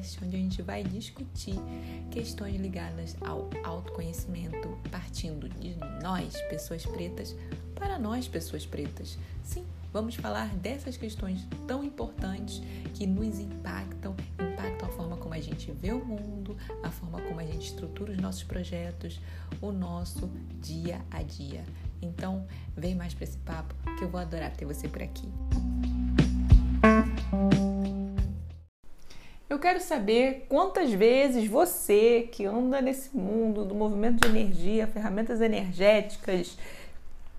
podcast onde a gente vai discutir questões ligadas ao autoconhecimento, partindo de nós, pessoas pretas, para nós, pessoas pretas. Sim, vamos falar dessas questões tão importantes que nos impactam, impactam a forma como a gente vê o mundo, a forma como a gente estrutura os nossos projetos, o nosso dia a dia. Então, vem mais para esse papo que eu vou adorar ter você por aqui. Quero saber quantas vezes você que anda nesse mundo do movimento de energia, ferramentas energéticas,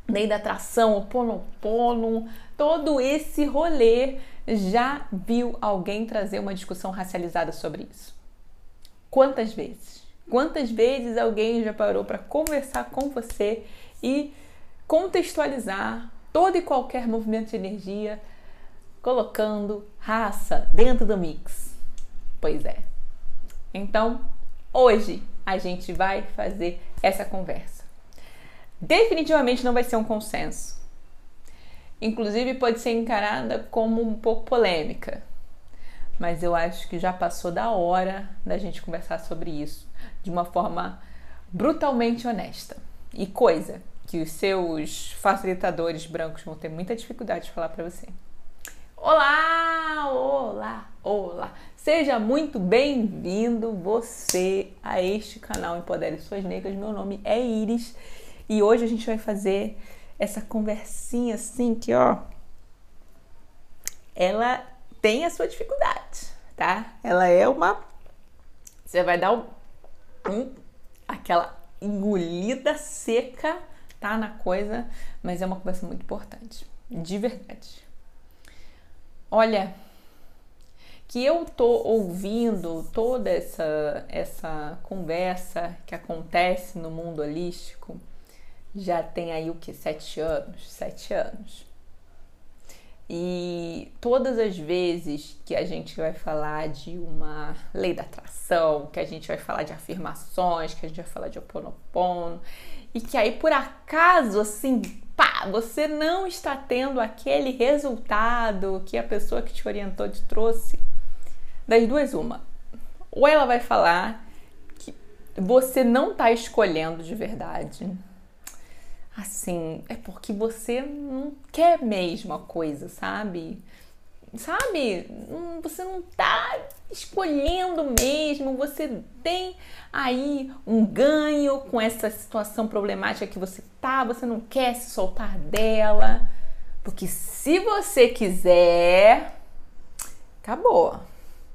lei da atração, o ponopono, todo esse rolê já viu alguém trazer uma discussão racializada sobre isso? Quantas vezes? Quantas vezes alguém já parou para conversar com você e contextualizar todo e qualquer movimento de energia, colocando raça dentro do mix? Pois é. Então, hoje a gente vai fazer essa conversa. Definitivamente não vai ser um consenso. Inclusive pode ser encarada como um pouco polêmica. Mas eu acho que já passou da hora da gente conversar sobre isso de uma forma brutalmente honesta. E coisa que os seus facilitadores brancos vão ter muita dificuldade de falar para você. Olá. Seja muito bem-vindo você a este canal Empodere Suas Negras. Meu nome é Iris e hoje a gente vai fazer essa conversinha assim que, ó, ela tem a sua dificuldade, tá? Ela é uma você vai dar um, um aquela engolida seca tá na coisa, mas é uma conversa muito importante, de verdade. Olha, que eu tô ouvindo toda essa essa conversa que acontece no mundo holístico já tem aí o que sete anos, sete anos. E todas as vezes que a gente vai falar de uma lei da atração, que a gente vai falar de afirmações, que a gente vai falar de oponopono, e que aí por acaso assim, pá, você não está tendo aquele resultado que a pessoa que te orientou te trouxe, das duas uma. Ou ela vai falar que você não está escolhendo de verdade. Assim, é porque você não quer mesmo a coisa, sabe? sabe? Você não tá escolhendo mesmo, você tem aí um ganho com essa situação problemática que você tá, você não quer se soltar dela. Porque se você quiser, acabou,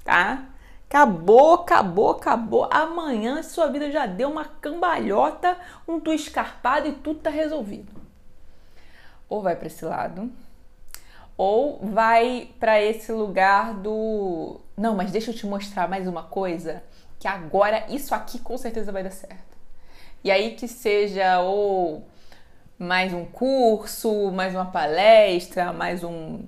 tá? Acabou, acabou, acabou. Amanhã sua vida já deu uma cambalhota, um tu escarpado e tudo tá resolvido. Ou vai para esse lado, ou vai para esse lugar do não, mas deixa eu te mostrar mais uma coisa que agora isso aqui com certeza vai dar certo. E aí que seja ou mais um curso, mais uma palestra, mais um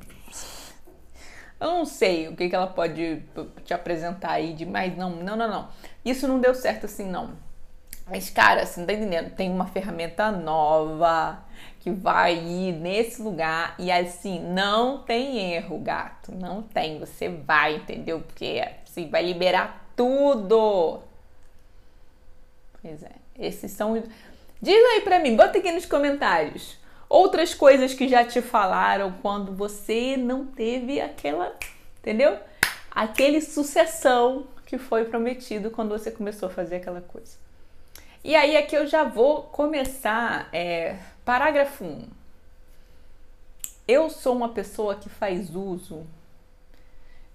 eu não sei o que, que ela pode te apresentar aí de mais não, não, não, não. Isso não deu certo assim não. Mas cara, assim, tá entendendo? Tem uma ferramenta nova, que vai ir nesse lugar e assim, não tem erro, gato, não tem, você vai, entendeu? Porque assim, vai liberar tudo. Pois é, esses são. Diz aí pra mim, bota aqui nos comentários outras coisas que já te falaram quando você não teve aquela, entendeu? Aquele sucessão que foi prometido quando você começou a fazer aquela coisa. E aí aqui eu já vou começar é, Parágrafo 1. Eu sou uma pessoa que faz uso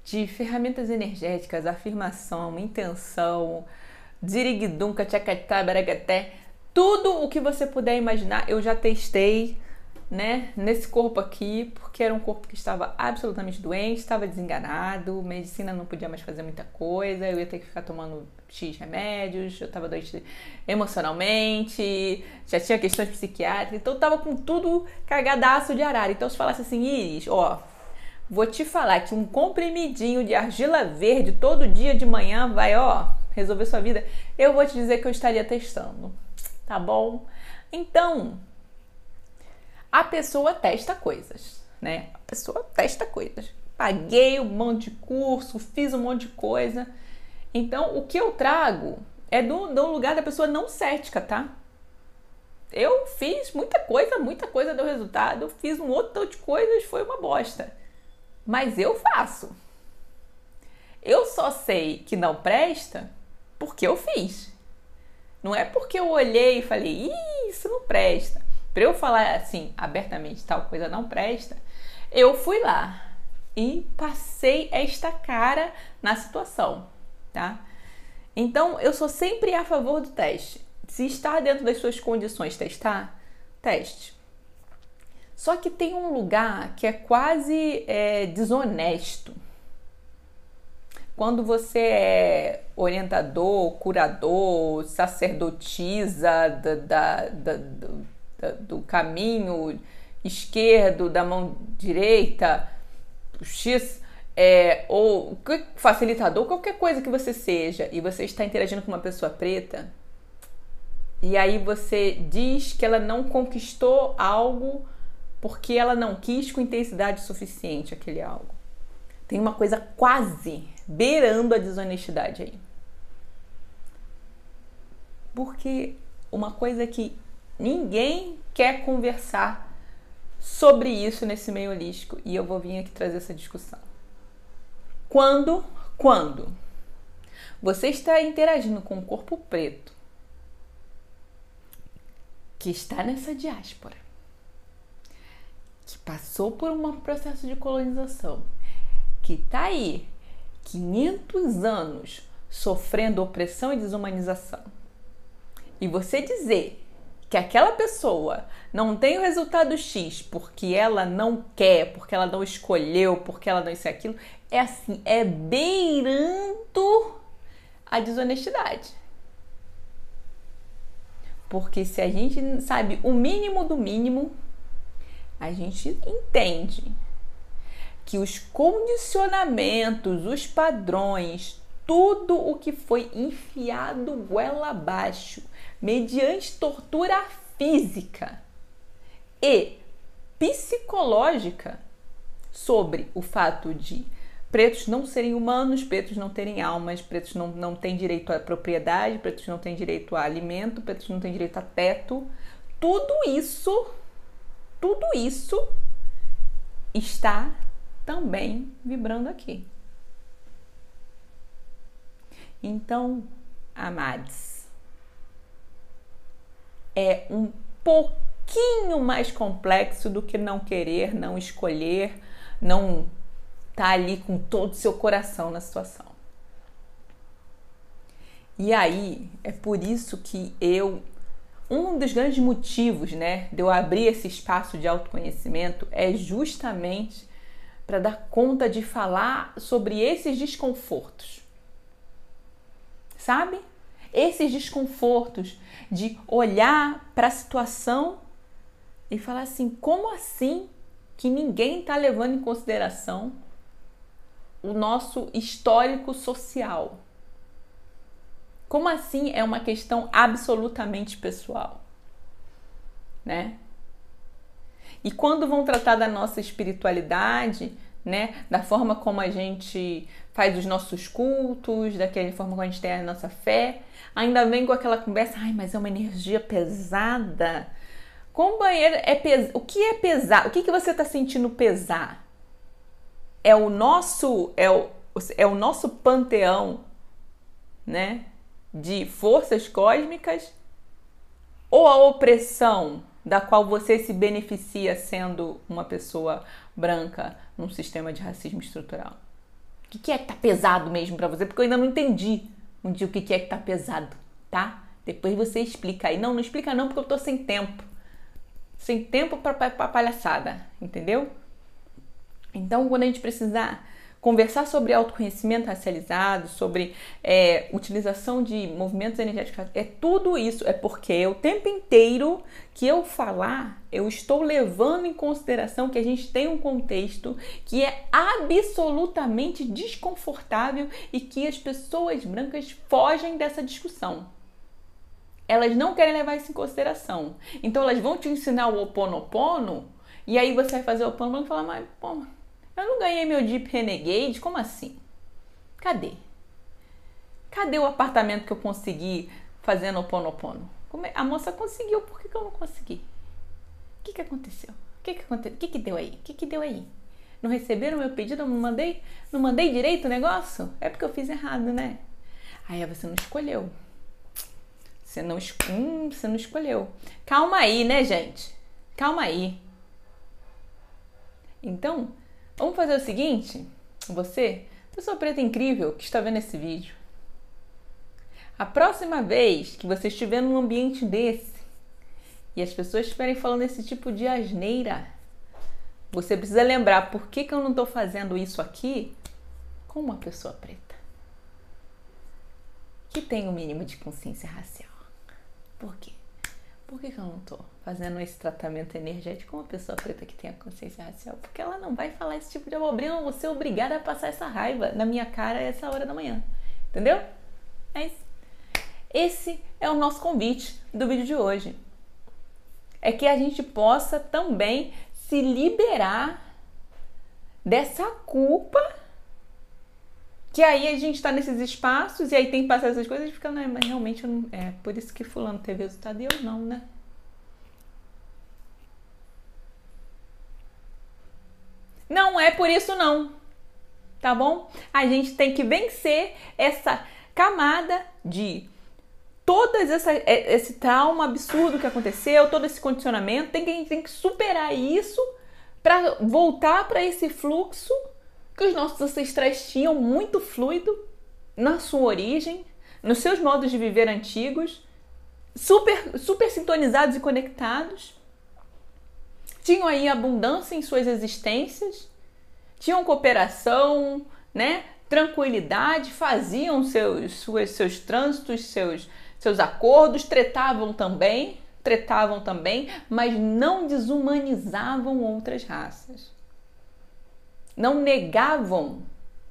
de ferramentas energéticas, afirmação, intenção, dirigdunca, tchacatá, baragaté, tudo o que você puder imaginar, eu já testei, né, nesse corpo aqui, porque era um corpo que estava absolutamente doente, estava desenganado, medicina não podia mais fazer muita coisa, eu ia ter que ficar tomando X remédios, eu estava doente emocionalmente, já tinha questões psiquiátricas, então eu tava com tudo cagadaço de arara. Então se falasse assim, Iris, ó, vou te falar que um comprimidinho de argila verde todo dia de manhã vai, ó, resolver sua vida, eu vou te dizer que eu estaria testando, tá bom? Então, a pessoa testa coisas, né? A pessoa testa coisas. Paguei um monte de curso, fiz um monte de coisa Então, o que eu trago é do, do lugar da pessoa não cética, tá? Eu fiz muita coisa, muita coisa deu resultado. Fiz um outro tanto de coisas, foi uma bosta. Mas eu faço. Eu só sei que não presta porque eu fiz. Não é porque eu olhei e falei, Ih, isso não presta. Para eu falar assim, abertamente, tal coisa não presta, eu fui lá e passei esta cara na situação, tá? Então, eu sou sempre a favor do teste. Se está dentro das suas condições testar, teste. Só que tem um lugar que é quase é, desonesto. Quando você é orientador, curador, sacerdotisa da, da, da, da, do caminho esquerdo, da mão direita, X, é, ou facilitador, qualquer coisa que você seja, e você está interagindo com uma pessoa preta, e aí você diz que ela não conquistou algo porque ela não quis com intensidade suficiente aquele algo. Tem uma coisa quase beirando a desonestidade aí. Porque uma coisa que ninguém quer conversar sobre isso nesse meio holístico. E eu vou vir aqui trazer essa discussão. Quando, quando? Você está interagindo com um corpo preto que está nessa diáspora, que passou por um processo de colonização, que está aí 500 anos sofrendo opressão e desumanização, e você dizer que aquela pessoa não tem o resultado X porque ela não quer, porque ela não escolheu, porque ela não isso e aquilo, é assim, é beirando a desonestidade. Porque se a gente sabe o mínimo do mínimo, a gente entende que os condicionamentos, os padrões, tudo o que foi enfiado goela abaixo, mediante tortura física e psicológica sobre o fato de pretos não serem humanos, pretos não terem almas, pretos não, não têm direito à propriedade, pretos não têm direito a alimento, pretos não têm direito a teto. Tudo isso, tudo isso está também vibrando aqui. Então, amados, é um pouquinho mais complexo do que não querer, não escolher, não tá ali com todo o seu coração na situação. E aí, é por isso que eu um dos grandes motivos, né, de eu abrir esse espaço de autoconhecimento é justamente para dar conta de falar sobre esses desconfortos. Sabe? Esses desconfortos de olhar para a situação e falar assim: como assim que ninguém está levando em consideração o nosso histórico social. Como assim é uma questão absolutamente pessoal, né? E quando vão tratar da nossa espiritualidade, né, da forma como a gente faz os nossos cultos, daquela forma como a gente tem a nossa fé, ainda vem com aquela conversa, ai, mas é uma energia pesada. Companheiro, é pes... o que é pesar? O que, que você está sentindo pesar? é o nosso é o, é o nosso panteão, né, de forças cósmicas ou a opressão da qual você se beneficia sendo uma pessoa branca num sistema de racismo estrutural? O que é que tá pesado mesmo para você? Porque eu ainda não entendi um dia o que é que tá pesado, tá? Depois você explica aí. Não, não explica não, porque eu tô sem tempo. Sem tempo para palhaçada, entendeu? Então, quando a gente precisar conversar sobre autoconhecimento racializado, sobre é, utilização de movimentos energéticos, é tudo isso, é porque o tempo inteiro que eu falar, eu estou levando em consideração que a gente tem um contexto que é absolutamente desconfortável e que as pessoas brancas fogem dessa discussão. Elas não querem levar isso em consideração. Então elas vão te ensinar o oponopono e aí você vai fazer o oponopono e falar, mas pô, eu não ganhei meu Jeep Renegade? Como assim? Cadê? Cadê o apartamento que eu consegui fazendo o ponopono? É? A moça conseguiu, por que, que eu não consegui? O que, que aconteceu? O que, que aconteceu? O que, que deu aí? O que, que deu aí? Não receberam meu pedido? Não mandei? Não mandei direito o negócio? É porque eu fiz errado, né? Aí você não escolheu. Você não, hum, você não escolheu. Calma aí, né, gente? Calma aí. Então, vamos fazer o seguinte: você, pessoa preta incrível que está vendo esse vídeo, a próxima vez que você estiver num ambiente desse e as pessoas estiverem falando esse tipo de asneira, você precisa lembrar por que, que eu não estou fazendo isso aqui com uma pessoa preta que tem o um mínimo de consciência racial. Por quê? Por que, que eu não estou fazendo esse tratamento energético com uma pessoa preta que tem a consciência racial? Porque ela não vai falar esse tipo de abobrinha, eu vou ser obrigada a passar essa raiva na minha cara essa hora da manhã. Entendeu? É isso. Esse é o nosso convite do vídeo de hoje. É que a gente possa também se liberar dessa culpa que aí a gente está nesses espaços e aí tem que passar essas coisas e fica, não, mas realmente não, é por isso que fulano teve resultado e eu não, né? Não é por isso não. Tá bom? A gente tem que vencer essa camada de todo é, esse trauma absurdo que aconteceu, todo esse condicionamento, tem que, tem que superar isso para voltar para esse fluxo que os nossos ancestrais tinham muito fluido na sua origem, nos seus modos de viver antigos, super, super sintonizados e conectados. Tinham aí abundância em suas existências, tinham cooperação, né? tranquilidade, faziam seus, seus, seus trânsitos, seus, seus acordos, tretavam também, tretavam também, mas não desumanizavam outras raças. Não negavam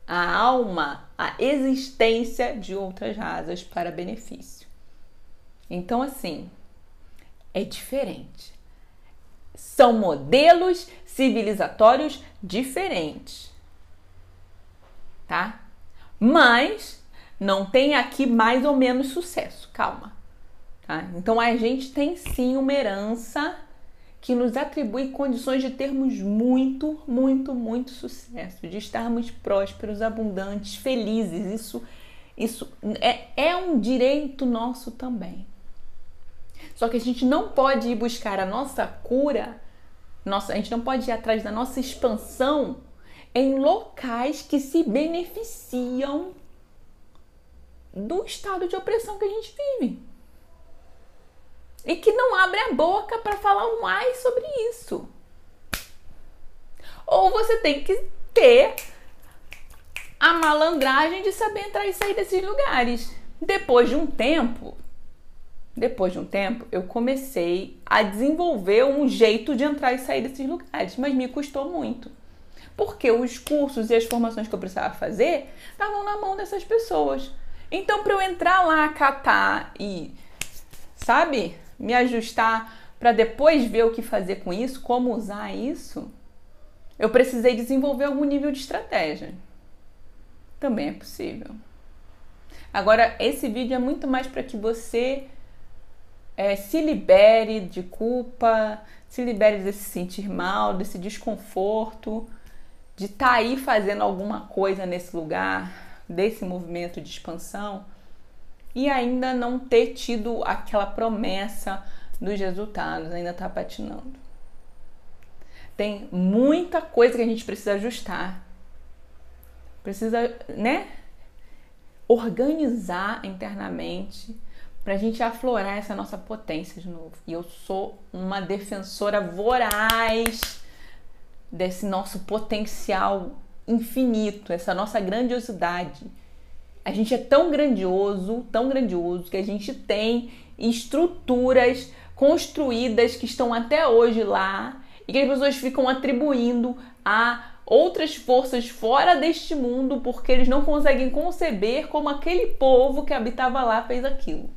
a alma, a existência de outras raças para benefício. Então, assim, é diferente. São modelos civilizatórios diferentes. Tá? Mas não tem aqui mais ou menos sucesso, calma. Tá? Então a gente tem sim uma herança que nos atribui condições de termos muito, muito, muito sucesso, de estarmos prósperos, abundantes, felizes. Isso, isso é, é um direito nosso também. Só que a gente não pode ir buscar a nossa cura, nossa, a gente não pode ir atrás da nossa expansão em locais que se beneficiam do estado de opressão que a gente vive. E que não abre a boca para falar mais sobre isso. Ou você tem que ter a malandragem de saber entrar e sair desses lugares. Depois de um tempo, depois de um tempo, eu comecei a desenvolver um jeito de entrar e sair desses lugares, mas me custou muito. Porque os cursos e as formações que eu precisava fazer estavam na mão dessas pessoas. Então, para eu entrar lá, catar e, sabe, me ajustar para depois ver o que fazer com isso, como usar isso, eu precisei desenvolver algum nível de estratégia. Também é possível. Agora, esse vídeo é muito mais para que você é, se libere de culpa, se libere desse sentir mal, desse desconforto, de estar tá aí fazendo alguma coisa nesse lugar, desse movimento de expansão e ainda não ter tido aquela promessa dos resultados, ainda está patinando. Tem muita coisa que a gente precisa ajustar. Precisa, né? Organizar internamente para a gente aflorar essa nossa potência de novo. E eu sou uma defensora voraz desse nosso potencial infinito, essa nossa grandiosidade. A gente é tão grandioso, tão grandioso, que a gente tem estruturas construídas que estão até hoje lá e que as pessoas ficam atribuindo a outras forças fora deste mundo porque eles não conseguem conceber como aquele povo que habitava lá fez aquilo.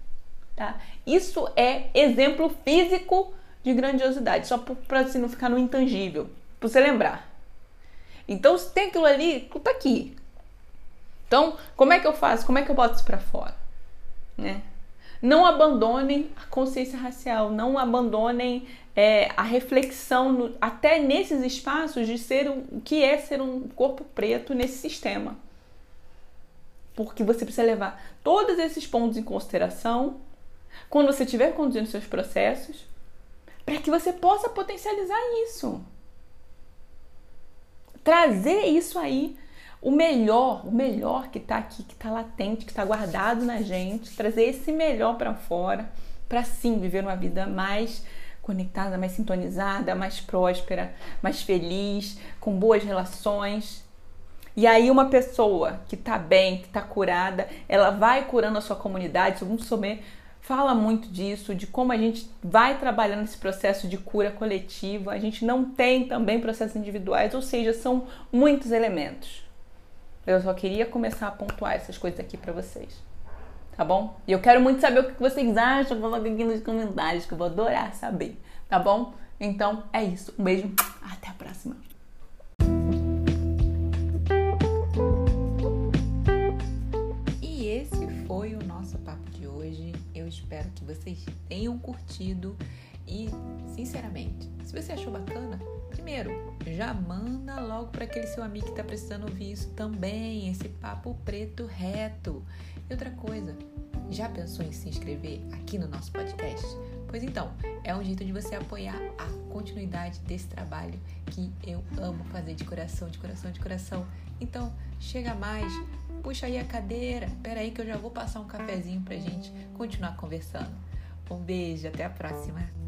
Tá? Isso é exemplo físico de grandiosidade, só para assim, não ficar no intangível, para você lembrar. Então, se tem aquilo ali, tá aqui. Então, como é que eu faço? Como é que eu boto isso para fora? Né? Não abandonem a consciência racial, não abandonem é, a reflexão no, até nesses espaços de ser o que é ser um corpo preto nesse sistema. Porque você precisa levar todos esses pontos em consideração quando você estiver conduzindo seus processos, para que você possa potencializar isso. Trazer isso aí o melhor, o melhor que está aqui, que está latente, que está guardado na gente, trazer esse melhor para fora, para sim viver uma vida mais conectada, mais sintonizada, mais próspera, mais feliz, com boas relações. E aí uma pessoa que está bem, que está curada, ela vai curando a sua comunidade. O Somé fala muito disso, de como a gente vai trabalhando esse processo de cura coletiva. A gente não tem também processos individuais, ou seja, são muitos elementos. Eu só queria começar a pontuar essas coisas aqui para vocês. Tá bom? E eu quero muito saber o que vocês acham. Coloca aqui nos comentários que eu vou adorar saber. Tá bom? Então é isso. Um beijo. Até a próxima. E esse foi o nosso papo de hoje. Eu espero que vocês tenham curtido. E, sinceramente, se você achou bacana, primeiro, já manda logo para aquele seu amigo que está precisando ouvir isso também, esse papo preto reto. E outra coisa, já pensou em se inscrever aqui no nosso podcast? Pois então, é um jeito de você apoiar a continuidade desse trabalho que eu amo fazer de coração, de coração, de coração. Então, chega mais, puxa aí a cadeira, espera aí que eu já vou passar um cafezinho pra gente continuar conversando. Um beijo, até a próxima.